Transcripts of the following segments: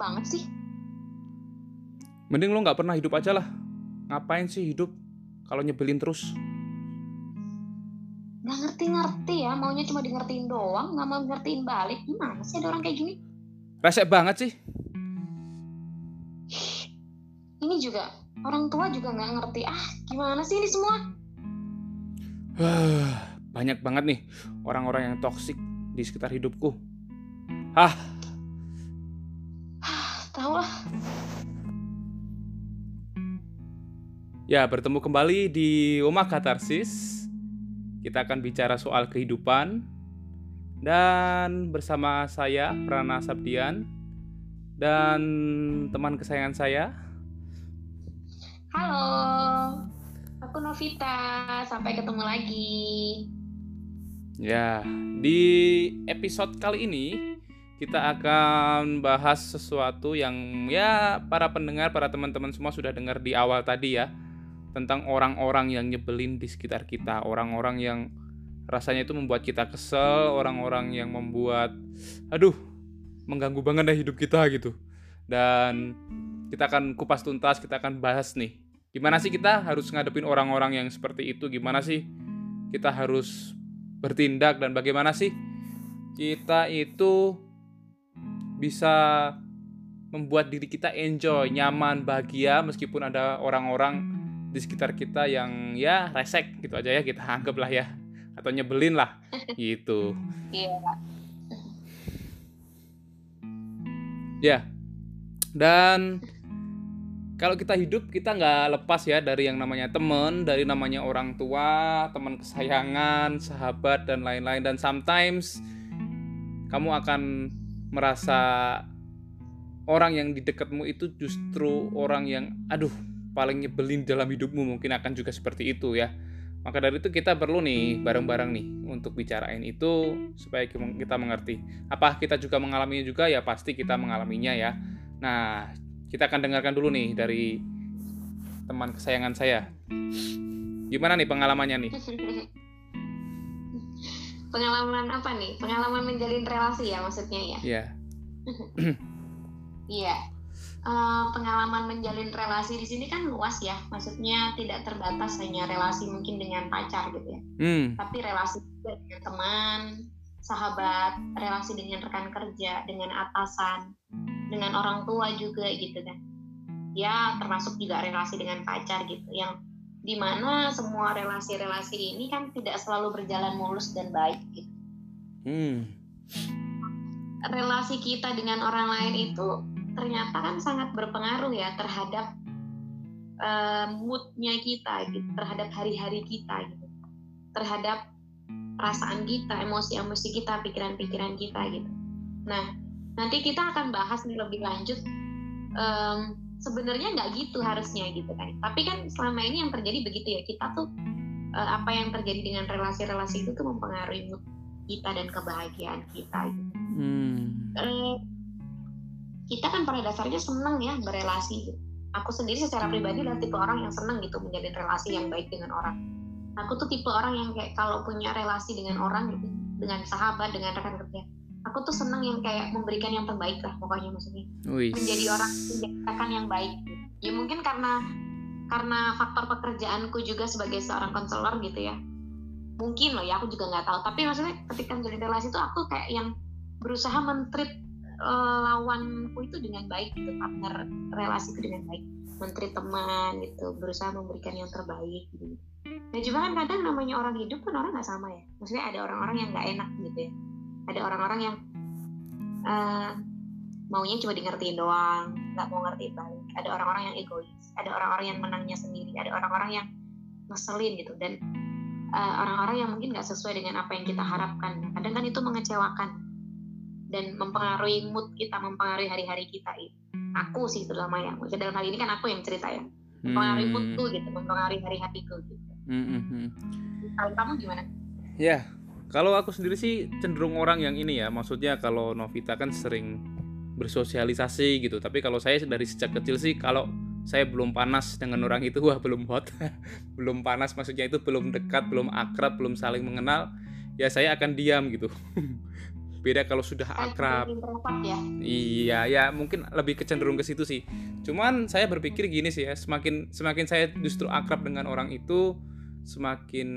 banget sih. Mending lo nggak pernah hidup aja lah. Ngapain sih hidup kalau nyebelin terus? Nggak ngerti-ngerti ya, maunya cuma di ngertiin doang, nggak mau ngertiin balik. Gimana sih ada orang kayak gini? Resek banget sih. Ini juga orang tua juga nggak ngerti. Ah, gimana sih ini semua? Banyak banget nih orang-orang yang toksik di sekitar hidupku. Ah, Lah. Ya, bertemu kembali di Rumah Katarsis. Kita akan bicara soal kehidupan. Dan bersama saya, Prana Sabdian. Dan teman kesayangan saya. Halo, aku Novita. Sampai ketemu lagi. Ya, di episode kali ini kita akan bahas sesuatu yang ya para pendengar, para teman-teman semua sudah dengar di awal tadi ya tentang orang-orang yang nyebelin di sekitar kita, orang-orang yang rasanya itu membuat kita kesel, orang-orang yang membuat aduh, mengganggu banget deh hidup kita gitu. Dan kita akan kupas tuntas, kita akan bahas nih. Gimana sih kita harus ngadepin orang-orang yang seperti itu? Gimana sih kita harus bertindak dan bagaimana sih kita itu bisa membuat diri kita enjoy, nyaman, bahagia meskipun ada orang-orang di sekitar kita yang ya resek gitu aja ya kita anggap lah ya atau nyebelin lah gitu. Iya. Ya. Dan kalau kita hidup kita nggak lepas ya dari yang namanya teman, dari namanya orang tua, teman kesayangan, sahabat dan lain-lain dan sometimes kamu akan merasa orang yang di dekatmu itu justru orang yang aduh paling nyebelin dalam hidupmu mungkin akan juga seperti itu ya. Maka dari itu kita perlu nih bareng-bareng nih untuk bicarain itu supaya kita mengerti. Apa kita juga mengalaminya juga ya pasti kita mengalaminya ya. Nah, kita akan dengarkan dulu nih dari teman kesayangan saya. Gimana nih pengalamannya nih? Pengalaman apa nih? Pengalaman menjalin relasi ya maksudnya ya? Iya. Iya. Uh, pengalaman menjalin relasi di sini kan luas ya, maksudnya tidak terbatas hanya relasi mungkin dengan pacar gitu ya, Hmm. tapi relasi juga dengan teman, sahabat, relasi dengan rekan kerja, dengan atasan, dengan orang tua juga gitu kan. Ya termasuk juga relasi dengan pacar gitu, yang di mana semua relasi-relasi ini kan tidak selalu berjalan mulus dan baik gitu. Hmm. Relasi kita dengan orang lain itu ternyata kan sangat berpengaruh ya terhadap uh, moodnya kita gitu, terhadap hari-hari kita gitu, terhadap perasaan kita, emosi-emosi kita, pikiran-pikiran kita gitu. Nah, nanti kita akan bahas nih lebih lanjut. Um, Sebenarnya nggak gitu harusnya gitu kan. Tapi kan selama ini yang terjadi begitu ya. Kita tuh uh, apa yang terjadi dengan relasi-relasi itu tuh mempengaruhi mood kita dan kebahagiaan kita. Gitu. Hmm. Uh, kita kan pada dasarnya senang ya berelasi. Aku sendiri secara pribadi adalah tipe orang yang senang gitu menjalin relasi yang baik dengan orang. Aku tuh tipe orang yang kayak kalau punya relasi dengan orang gitu, dengan sahabat, dengan rekan kerja, aku tuh senang yang kayak memberikan yang terbaik lah pokoknya maksudnya. Wih. Menjadi orang menjadikan yang baik. Gitu. Ya mungkin karena karena faktor pekerjaanku juga sebagai seorang konselor gitu ya. Mungkin loh ya aku juga nggak tahu. Tapi maksudnya ketika menjalin relasi itu aku kayak yang berusaha mentreat lawanku itu dengan baik gitu partner relasi itu dengan baik menteri teman gitu berusaha memberikan yang terbaik gitu nah juga kan kadang namanya orang hidup kan orang nggak sama ya maksudnya ada orang-orang yang nggak enak gitu ya ada orang-orang yang uh, maunya cuma di ngertiin doang nggak mau ngertiin balik ada orang-orang yang egois ada orang-orang yang menangnya sendiri ada orang-orang yang ngeselin gitu dan orang-orang uh, yang mungkin nggak sesuai dengan apa yang kita harapkan kadang kan itu mengecewakan dan mempengaruhi mood kita, mempengaruhi hari-hari kita itu. Aku sih terutama ya, dalam hal ini kan aku yang cerita ya, mempengaruhi Hmm. moodku gitu, mempengaruhi hari-hariku gitu. Hmm, hmm, hmm. Kalau kamu gimana? Ya, kalau aku sendiri sih cenderung orang yang ini ya, maksudnya kalau Novita kan sering bersosialisasi gitu, tapi kalau saya dari sejak kecil sih kalau saya belum panas dengan orang itu wah belum hot, belum panas maksudnya itu belum dekat, belum akrab, belum saling mengenal, ya saya akan diam gitu. beda kalau sudah akrab ya. Iya, ya mungkin lebih kecenderung ke situ sih. Cuman saya berpikir gini sih ya, semakin semakin saya justru akrab dengan orang itu, semakin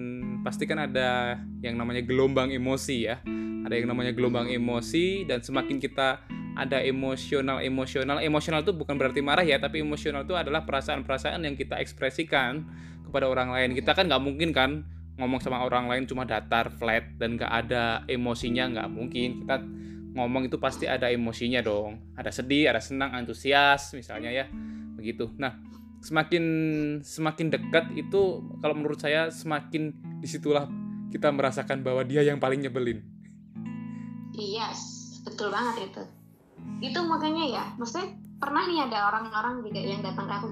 pasti kan ada yang namanya gelombang emosi ya. Ada yang namanya gelombang emosi dan semakin kita ada emosional emosional. Emosional itu bukan berarti marah ya, tapi emosional itu adalah perasaan-perasaan yang kita ekspresikan kepada orang lain. Kita kan nggak mungkin kan ngomong sama orang lain cuma datar flat dan nggak ada emosinya nggak mungkin. Kita ngomong itu pasti ada emosinya dong. Ada sedih ada senang antusias misalnya ya. Begitu. Nah semakin semakin dekat itu kalau menurut saya semakin di situlah kita merasakan bahwa dia yang paling nyebelin Iya, yes, betul banget itu. Itu makanya ya, maksudnya pernah nih ada orang-orang juga yang datang ke aku.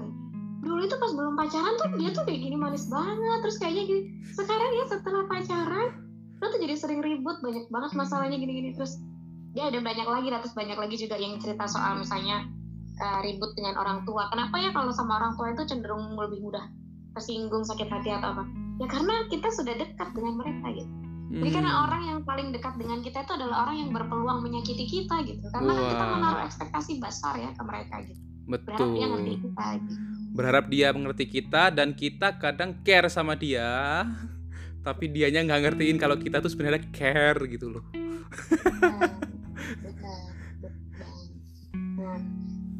Dulu itu pas belum pacaran tuh dia tuh kayak gini manis banget, terus kayaknya gini. Sekarang ya setelah pacaran, lo tuh jadi sering ribut, banyak banget masalahnya gini-gini. Terus dia ada banyak lagi, dan terus banyak lagi juga yang cerita soal misalnya uh, ribut dengan orang tua. Kenapa ya kalau sama orang tua itu cenderung lebih mudah tersinggung, sakit hati atau apa? Ya karena kita sudah dekat dengan mereka gitu. Jadi Hmm. karena orang yang paling dekat dengan kita itu adalah orang yang berpeluang menyakiti kita gitu. Karena kan kita menaruh ekspektasi besar ya ke mereka gitu. Berharap betul dia ngerti kita gitu. berharap dia mengerti kita dan kita kadang care sama dia tapi dianya nggak ngertiin kalau kita tuh sebenarnya care gitu loh Benar,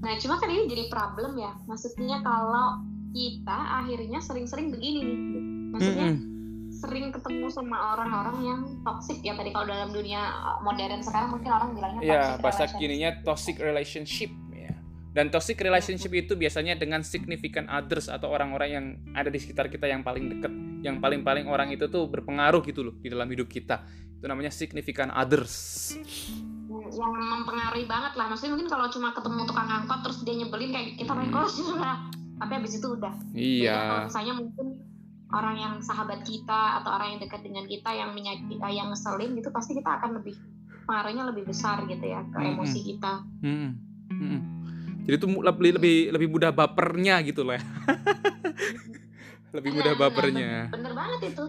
Nah, cuma kan ini jadi problem ya. Maksudnya kalau kita akhirnya sering-sering begini nih. gitu. Maksudnya Mm-mm. sering ketemu sama orang-orang yang toxic ya tadi kalau dalam dunia modern sekarang mungkin orang bilangnya ya toxic bahasa relationship. kininya toxic relationship ya dan toxic relationship itu biasanya dengan significant others atau orang-orang yang ada di sekitar kita yang paling dekat yang paling-paling orang itu tuh berpengaruh gitu loh di dalam hidup kita itu namanya significant others yang mempengaruhi banget lah maksudnya mungkin kalau cuma ketemu tukang angkot terus dia nyebelin kayak kita main oh sudah tapi habis itu udah Beda kalau iya misalnya mungkin orang yang sahabat kita atau orang yang dekat dengan kita yang menyakiti yang ngeselin gitu pasti kita akan lebih pengaruhnya lebih besar gitu ya ke Mm-mm. emosi kita Mm-mm. Mm-mm. jadi itu lebih lebih lebih mudah bapernya gitu lah ya. lebih mudah Nah, nah, bapernya ben- bener banget itu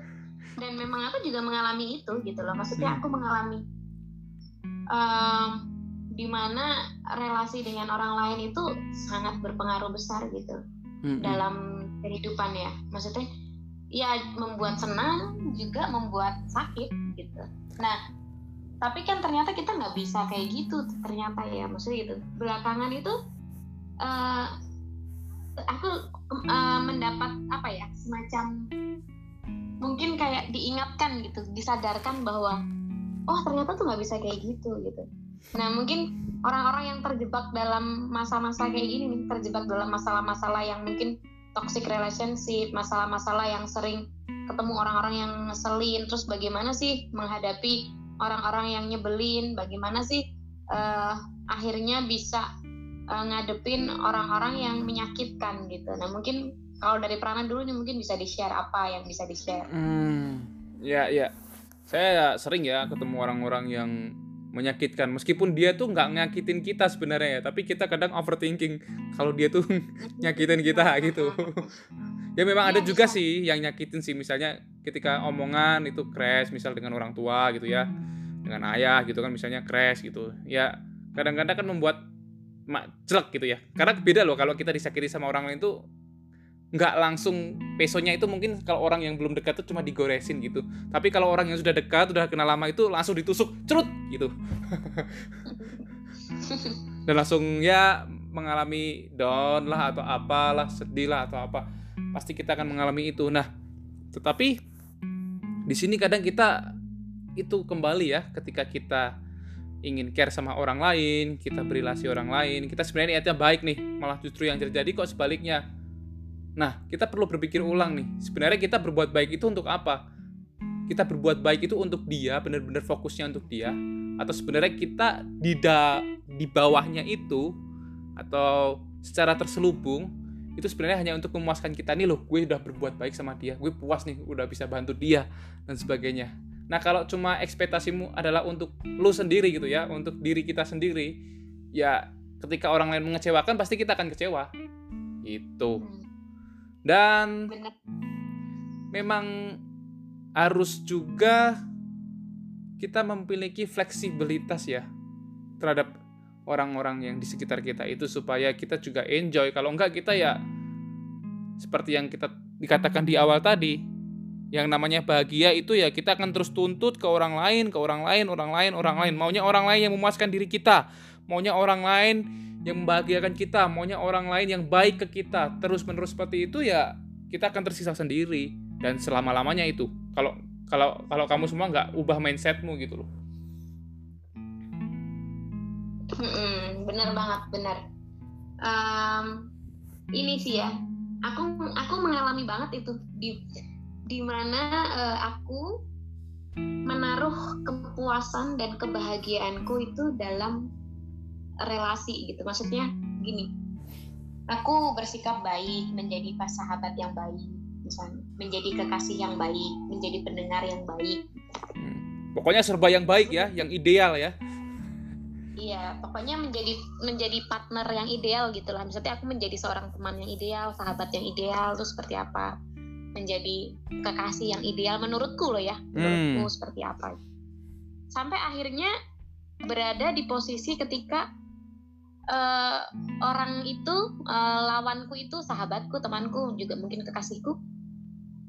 dan memang aku juga mengalami itu gitu loh maksudnya Hmm. aku mengalami em, di mana relasi dengan orang lain itu sangat berpengaruh besar gitu Mm-mm. dalam kehidupan ya. Maksudnya ya membuat senang juga membuat sakit gitu. Nah tapi kan ternyata kita nggak bisa kayak gitu ternyata ya. Maksudnya gitu belakangan itu eh, aku eh, mendapat apa ya semacam mungkin kayak diingatkan gitu disadarkan bahwa oh ternyata tuh nggak bisa kayak gitu gitu. Nah mungkin orang-orang yang terjebak dalam masa-masa kayak gini nih terjebak dalam masalah-masalah yang mungkin toxic relationship masalah-masalah yang sering ketemu orang-orang yang ngeselin terus bagaimana sih menghadapi orang-orang yang nyebelin? Bagaimana sih eh, akhirnya bisa eh, ngadepin orang-orang yang menyakitkan gitu? Nah mungkin kalau dari peranan dulu nih mungkin bisa di share apa yang bisa di share Hmm, ya ya. Saya sering ya ketemu orang-orang yang menyakitkan meskipun dia tuh nggak nyakitin kita sebenarnya ya, tapi kita kadang overthinking kalau dia tuh nyakitin kita gitu. ya memang ada juga sih yang nyakitin sih misalnya ketika omongan itu crash misal dengan orang tua gitu ya. Dengan ayah gitu kan misalnya crash gitu. Ya kadang-kadang kan membuat mak jelek gitu ya. Karena beda loh kalau kita disakiti sama orang lain tuh nggak langsung pesonya itu mungkin kalau orang yang belum dekat tuh cuma digoresin gitu. Tapi kalau orang yang sudah dekat udah kenal lama itu langsung ditusuk cerut gitu. Dan langsung ya mengalami down lah atau apalah sedih lah atau apa. Pasti kita akan mengalami itu. Nah tetapi di sini kadang kita itu kembali ya ketika kita ingin care sama orang lain kita berrelasi orang lain kita sebenarnya niatnya baik nih malah justru yang terjadi kok sebaliknya Nah, kita perlu berpikir ulang nih. Sebenarnya kita berbuat baik itu untuk apa? Kita berbuat baik itu untuk dia, benar-benar fokusnya untuk dia, atau sebenarnya kita di di bawahnya itu atau secara terselubung itu sebenarnya hanya untuk memuaskan kita nih loh, gue udah berbuat baik sama dia, gue puas nih udah bisa bantu dia dan sebagainya. Nah, kalau cuma ekspektasimu adalah untuk lu sendiri gitu ya, untuk diri kita sendiri, ya ketika orang lain mengecewakan pasti kita akan kecewa. Itu. Dan bener memang harus juga kita memiliki fleksibilitas ya terhadap orang-orang yang di sekitar kita itu supaya kita juga enjoy. Kalau enggak kita ya seperti yang kita dikatakan di awal tadi, yang namanya bahagia itu ya kita akan terus tuntut ke orang lain, ke orang lain, orang lain, orang lain. Maunya orang lain yang memuaskan diri kita, maunya orang lain yang membahagiakan kita, maunya orang lain yang baik ke kita. Terus-menerus seperti itu ya kita akan tersisa sendiri dan selama-lamanya itu. Kalau kalau kalau kamu semua nggak ubah mindsetmu gitu loh. Mm-mm, bener banget bener um, ini sih ya aku aku mengalami banget itu di di mana uh, aku menaruh kepuasan dan kebahagiaanku itu dalam relasi gitu maksudnya gini aku bersikap baik menjadi pas sahabat yang baik misalnya menjadi kekasih yang baik menjadi pendengar yang baik hmm. pokoknya serba yang baik ya yang ideal ya Iya, pokoknya menjadi menjadi partner yang ideal gitu lah. Misalnya aku menjadi seorang teman yang ideal, sahabat yang ideal, terus seperti apa? Menjadi kekasih yang ideal menurutku loh ya, menurutku hmm. seperti apa? Sampai akhirnya berada di posisi ketika uh, orang itu uh, lawanku itu sahabatku, temanku, juga mungkin kekasihku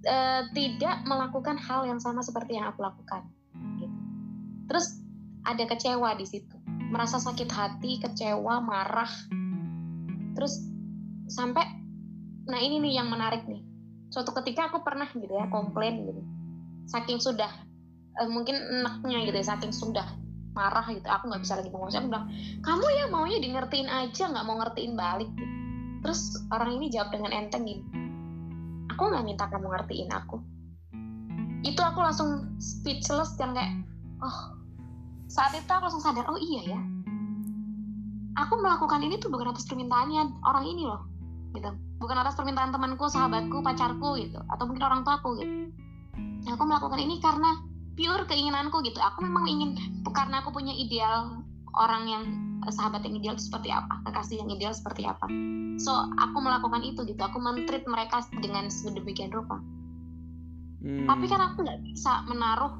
uh, tidak melakukan hal yang sama seperti yang aku lakukan. Gitu. Terus ada kecewa di situ merasa sakit hati, kecewa, marah. Terus sampai nah ini nih yang menarik nih. Suatu ketika aku pernah gitu ya komplain gitu. Saking sudah mungkin enaknya gitu ya, saking sudah marah gitu. Aku nggak bisa lagi ngomong. Aku bilang, "Kamu ya maunya di ngertiin aja, nggak mau ngertiin balik." Terus orang ini jawab dengan enteng gini, "Aku nggak minta kamu ngertiin aku." Itu aku langsung speechless yang kayak, "Oh, saat itu aku langsung sadar oh iya ya aku melakukan ini tuh bukan atas permintaannya orang ini loh gitu bukan atas permintaan temanku sahabatku pacarku gitu atau mungkin orang tuaku gitu aku melakukan ini karena pure keinginanku gitu. Aku memang ingin karena aku punya ideal orang yang sahabat yang ideal itu seperti apa kekasih yang ideal seperti apa. So aku melakukan itu gitu. Aku mentreat mereka dengan sedemikian rupa. Hmm. tapi kan aku nggak bisa menaruh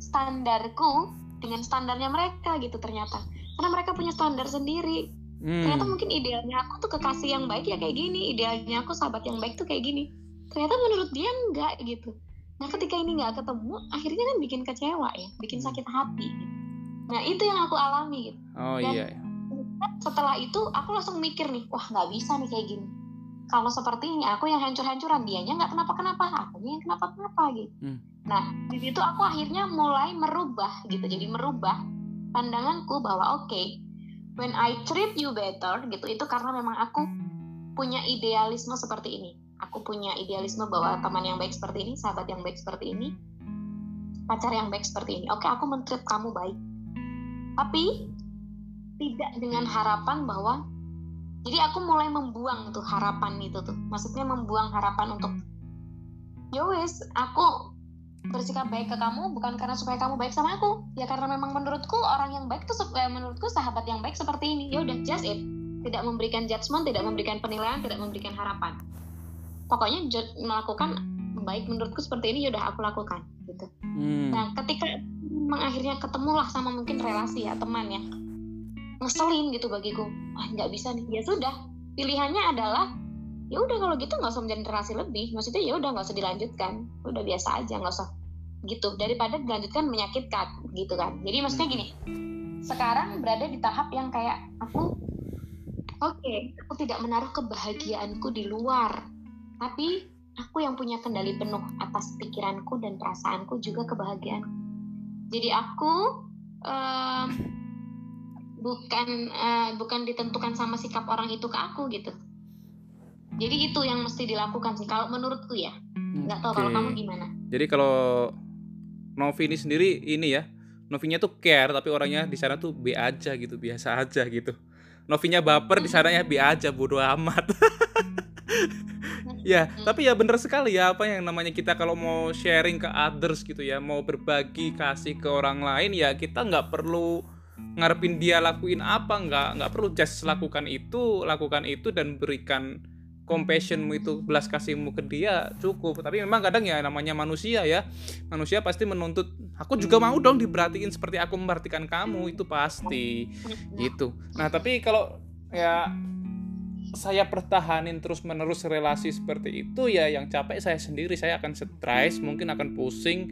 standarku dengan standarnya mereka gitu ternyata. Karena mereka punya standar sendiri. Hmm. ternyata mungkin idealnya aku tuh kekasih yang baik ya kayak gini idealnya aku sahabat yang baik tuh kayak gini. Ternyata menurut dia enggak gitu nah ketika ini nggak ketemu akhirnya kan bikin kecewa ya bikin sakit hati gitu. nah itu yang aku alami gitu. Oh Dan iya setelah itu aku langsung mikir nih wah nggak bisa nih kayak gini. Kalau seperti ini aku yang hancur-hancuran dianya nggak kenapa-kenapa aku yang kenapa-kenapa gitu. Hmm. nah di situ aku akhirnya mulai merubah gitu jadi merubah pandanganku bahwa oke okay, when I treat you better gitu itu karena memang aku punya idealisme seperti ini aku punya idealisme bahwa teman yang baik seperti ini sahabat yang baik seperti ini pacar yang baik seperti ini. Oke aku mentreat kamu baik. Tapi tidak dengan harapan bahwa jadi aku mulai membuang tuh harapan itu tuh. Maksudnya membuang harapan untuk yowes ya aku bersikap baik ke kamu bukan karena supaya kamu baik sama aku. Ya karena memang menurutku orang yang baik tuh supaya menurutku sahabat yang baik seperti ini. Ya udah just it. Tidak memberikan judgement tidak memberikan penilaian tidak memberikan harapan pokoknya melakukan baik menurutku seperti ini ya udah aku lakukan gitu. Hmm. nah ketika mengakhirnya ketemulah sama mungkin relasi ya teman ya. Ngeselin gitu bagiku. Ah nggak bisa nih. Ya sudah pilihannya adalah ya udah kalau gitu nggak usah menjalin relasi lebih. Maksudnya ya udah nggak usah dilanjutkan. Udah biasa aja nggak usah gitu. Daripada dilanjutkan menyakitkan gitu kan. Jadi maksudnya gini sekarang berada di tahap yang kayak aku oke okay, aku tidak menaruh kebahagiaanku di luar tapi aku yang punya kendali penuh atas pikiranku dan perasaanku juga kebahagiaan. Jadi aku um, bukan uh, bukan ditentukan sama sikap orang itu ke aku gitu. Jadi itu yang mesti dilakukan sih kalau menurutku ya. Nggak tahu kalau kamu gimana. Jadi kalau Novi ini sendiri ini ya Novinya tuh care tapi orangnya di sana tuh B aja gitu biasa aja gitu. Novinya baper di sana ya B aja bodoh amat ya tapi ya bener sekali ya apa yang namanya kita kalau mau sharing ke others gitu ya mau berbagi kasih ke orang lain ya kita nggak perlu ngarepin dia lakuin apa nggak nggak perlu just lakukan itu lakukan itu dan berikan compassionmu itu belas kasihmu ke dia cukup. Tapi memang kadang ya namanya manusia ya manusia pasti menuntut aku juga mau dong diperhatiin seperti aku memperhatikan kamu itu pasti. Gitu. Nah tapi kalau ya saya pertahanin terus menerus relasi seperti itu ya yang capek saya sendiri. Saya akan stres mungkin akan pusing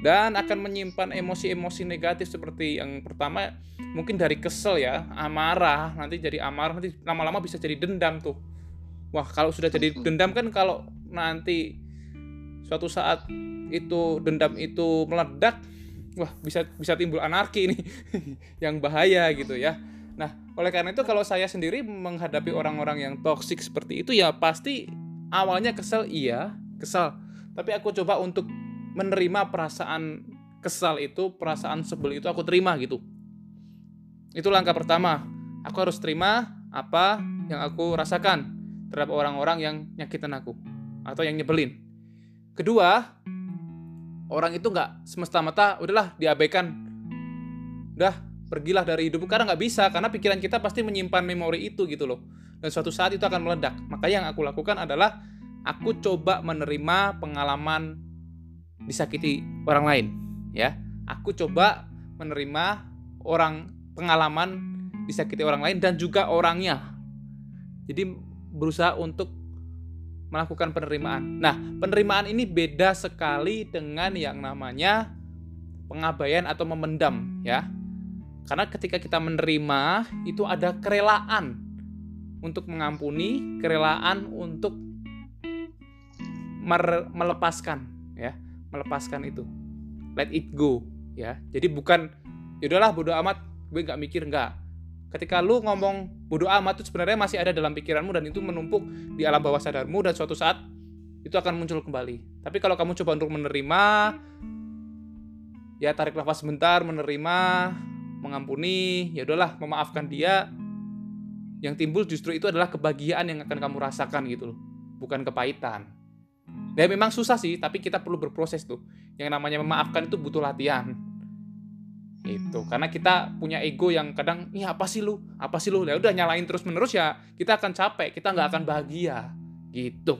dan akan menyimpan emosi-emosi negatif seperti yang pertama mungkin dari kesel ya. Amarah nanti jadi amarah nanti lama-lama bisa jadi dendam tuh. Wah kalau sudah jadi dendam kan kalau nanti suatu saat itu dendam itu meledak wah bisa bisa timbul anarki ini yang bahaya gitu ya nah oleh karena itu kalau saya sendiri menghadapi orang-orang yang toksik seperti itu ya pasti awalnya kesel iya kesel. Tapi aku coba untuk menerima perasaan kesal itu perasaan sebel itu aku terima gitu. Itu langkah pertama. Aku harus terima apa yang aku rasakan terhadap orang-orang yang nyakitin aku atau yang nyebelin. Kedua, orang itu nggak semesta-mata udahlah diabaikan, udah pergilah dari hidup karena nggak bisa karena pikiran kita pasti menyimpan memori itu gitu loh dan suatu saat itu akan meledak. Maka yang aku lakukan adalah aku coba menerima pengalaman disakiti orang lain ya. Aku coba menerima orang pengalaman disakiti orang lain dan juga orangnya. Jadi berusaha untuk melakukan penerimaan. Nah, penerimaan ini beda sekali dengan yang namanya pengabaian atau memendam, ya. Karena ketika kita menerima, itu ada kerelaan untuk mengampuni, kerelaan untuk melepaskan, ya, melepaskan itu. Let it go, ya. Jadi bukan, yaudahlah bodo amat, gue nggak mikir nggak ketika lu ngomong bodoh amat itu sebenarnya masih ada dalam pikiranmu dan itu menumpuk di alam bawah sadarmu dan suatu saat itu akan muncul kembali. Tapi kalau kamu coba untuk menerima, ya tarik nafas sebentar, menerima, mengampuni, ya udahlah, memaafkan dia. Yang timbul justru itu adalah kebahagiaan yang akan kamu rasakan gitu loh, bukan kepahitan. Dan memang susah sih, tapi kita perlu berproses tuh. Yang namanya memaafkan itu butuh latihan. Itu karena kita punya ego yang kadang ini apa sih lu? Apa sih lu? Ya udah nyalain terus menerus ya kita akan capek. Kita nggak akan bahagia. Gitu.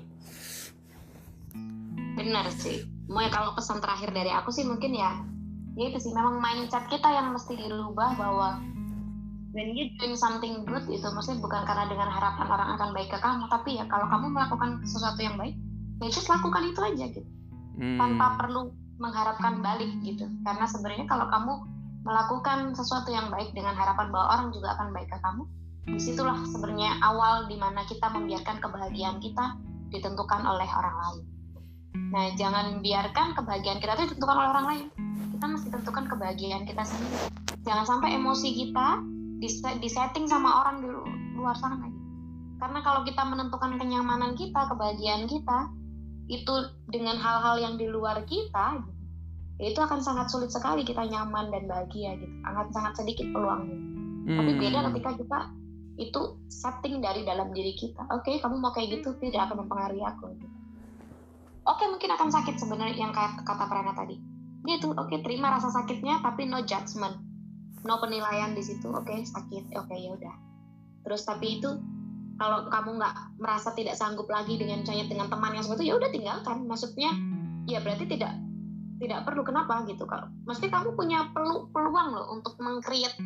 Benar sih. Mau ya kalau pesan terakhir dari aku sih mungkin ya ya itu sih memang mindset kita yang mesti dirubah bahwa when you doing something good itu maksudnya bukan karena dengan harapan orang akan baik ke kamu tapi ya kalau kamu melakukan sesuatu yang baik ya just lakukan itu aja gitu. Hmm. tanpa perlu mengharapkan balik gitu. Karena sebenarnya kalau kamu melakukan sesuatu yang baik dengan harapan bahwa orang juga akan baik ke kamu di situlah sebenarnya awal di mana kita membiarkan kebahagiaan kita ditentukan oleh orang lain. Nah jangan biarkan kebahagiaan kita itu ditentukan oleh orang lain kita mesti tentukan kebahagiaan kita sendiri. Jangan sampai emosi kita disetting sama orang di luar sana karena kalau kita menentukan kenyamanan kita kebahagiaan kita itu dengan hal-hal yang di luar kita ya itu akan sangat sulit sekali kita nyaman dan bahagia gitu. Akan sangat sedikit peluangnya hmm. tapi beda ketika kita itu setting dari dalam diri kita. Oke okay, kamu mau kayak gitu tidak akan mempengaruhi aku gitu. oke okay, mungkin akan sakit sebenarnya yang kata Prana tadi dia tuh oke okay, terima rasa sakitnya tapi no judgment. No penilaian di situ oke okay, sakit oke okay, ya udah. Terus tapi itu kalau kamu nggak merasa tidak sanggup lagi dengan misalnya dengan teman yang seperti itu ya udah tinggalkan. Maksudnya ya berarti tidak tidak perlu. Kenapa? Gitu kalau mesti kamu punya pelu, peluang loh untuk mengcreate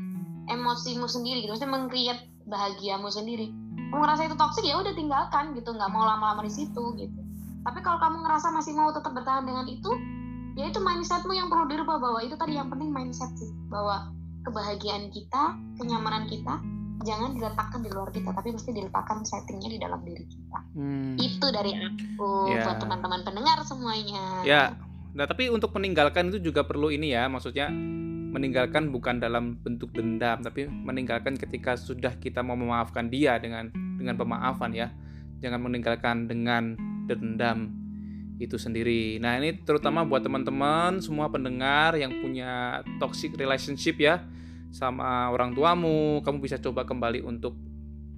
emosimu sendiri gitu. Maksudnya mengcreate bahagiamu sendiri. Kamu ngerasa itu toksik ya udah tinggalkan gitu. Nggak mau lama-lama di situ gitu. Tapi kalau kamu ngerasa masih mau tetap bertahan dengan itu ya itu mindsetmu yang perlu dirubah bahwa itu tadi yang penting mindset sih bahwa kebahagiaan kita kenyamanan kita jangan diletakkan di luar kita tapi mesti diletakkan settingnya di dalam diri kita hmm. itu dari aku yeah. buat teman-teman pendengar semuanya ya yeah Nah, tapi untuk meninggalkan itu juga perlu ini ya, maksudnya meninggalkan bukan dalam bentuk dendam, tapi meninggalkan ketika sudah kita mau memaafkan dia dengan dengan pemaafan ya. Jangan meninggalkan dengan dendam itu sendiri. Nah, ini terutama buat teman-teman semua pendengar yang punya toxic relationship ya sama orang tuamu, kamu bisa coba kembali untuk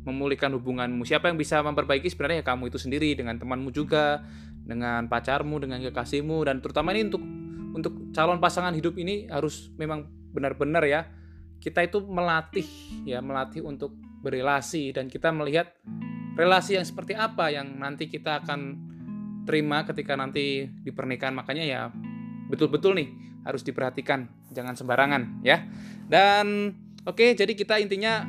memulihkan hubunganmu. Siapa yang bisa memperbaiki sebenarnya ya kamu itu sendiri dengan temanmu juga, dengan pacarmu, dengan kekasihmu dan terutama ini untuk untuk calon pasangan hidup ini harus memang benar-benar ya kita itu melatih ya melatih untuk berrelasi dan kita melihat relasi yang seperti apa yang nanti kita akan terima ketika nanti di pernikahan. Makanya ya betul-betul nih harus diperhatikan, jangan sembarangan ya. Dan oke, okay, jadi kita intinya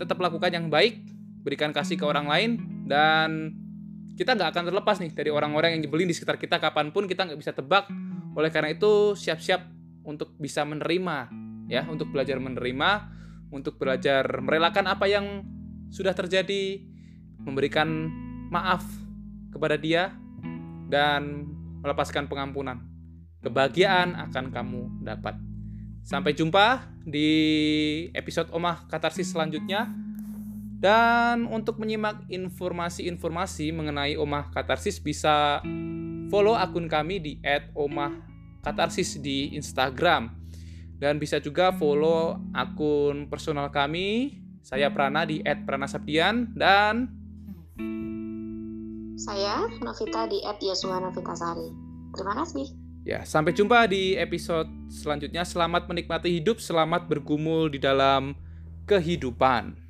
tetap lakukan yang baik, berikan kasih ke orang lain dan kita nggak akan terlepas nih dari orang-orang yang nyebelin di sekitar kita kapan pun kita nggak bisa tebak. Oleh karena itu siap-siap untuk bisa menerima ya, untuk belajar menerima, untuk belajar merelakan apa yang sudah terjadi, memberikan maaf kepada dia dan melepaskan pengampunan. Kebahagiaan akan kamu dapat. Sampai jumpa di episode Omah Katarsis selanjutnya. Dan untuk menyimak informasi-informasi mengenai Omah Katarsis bisa follow akun kami di @omahkatarsis di Instagram. Dan bisa juga follow akun personal kami, saya Prana di @pranasabdian dan saya Novita di @yosua_novitasari. Terima kasih. Ya, sampai jumpa di episode selanjutnya. Selamat menikmati hidup, selamat bergumul di dalam kehidupan.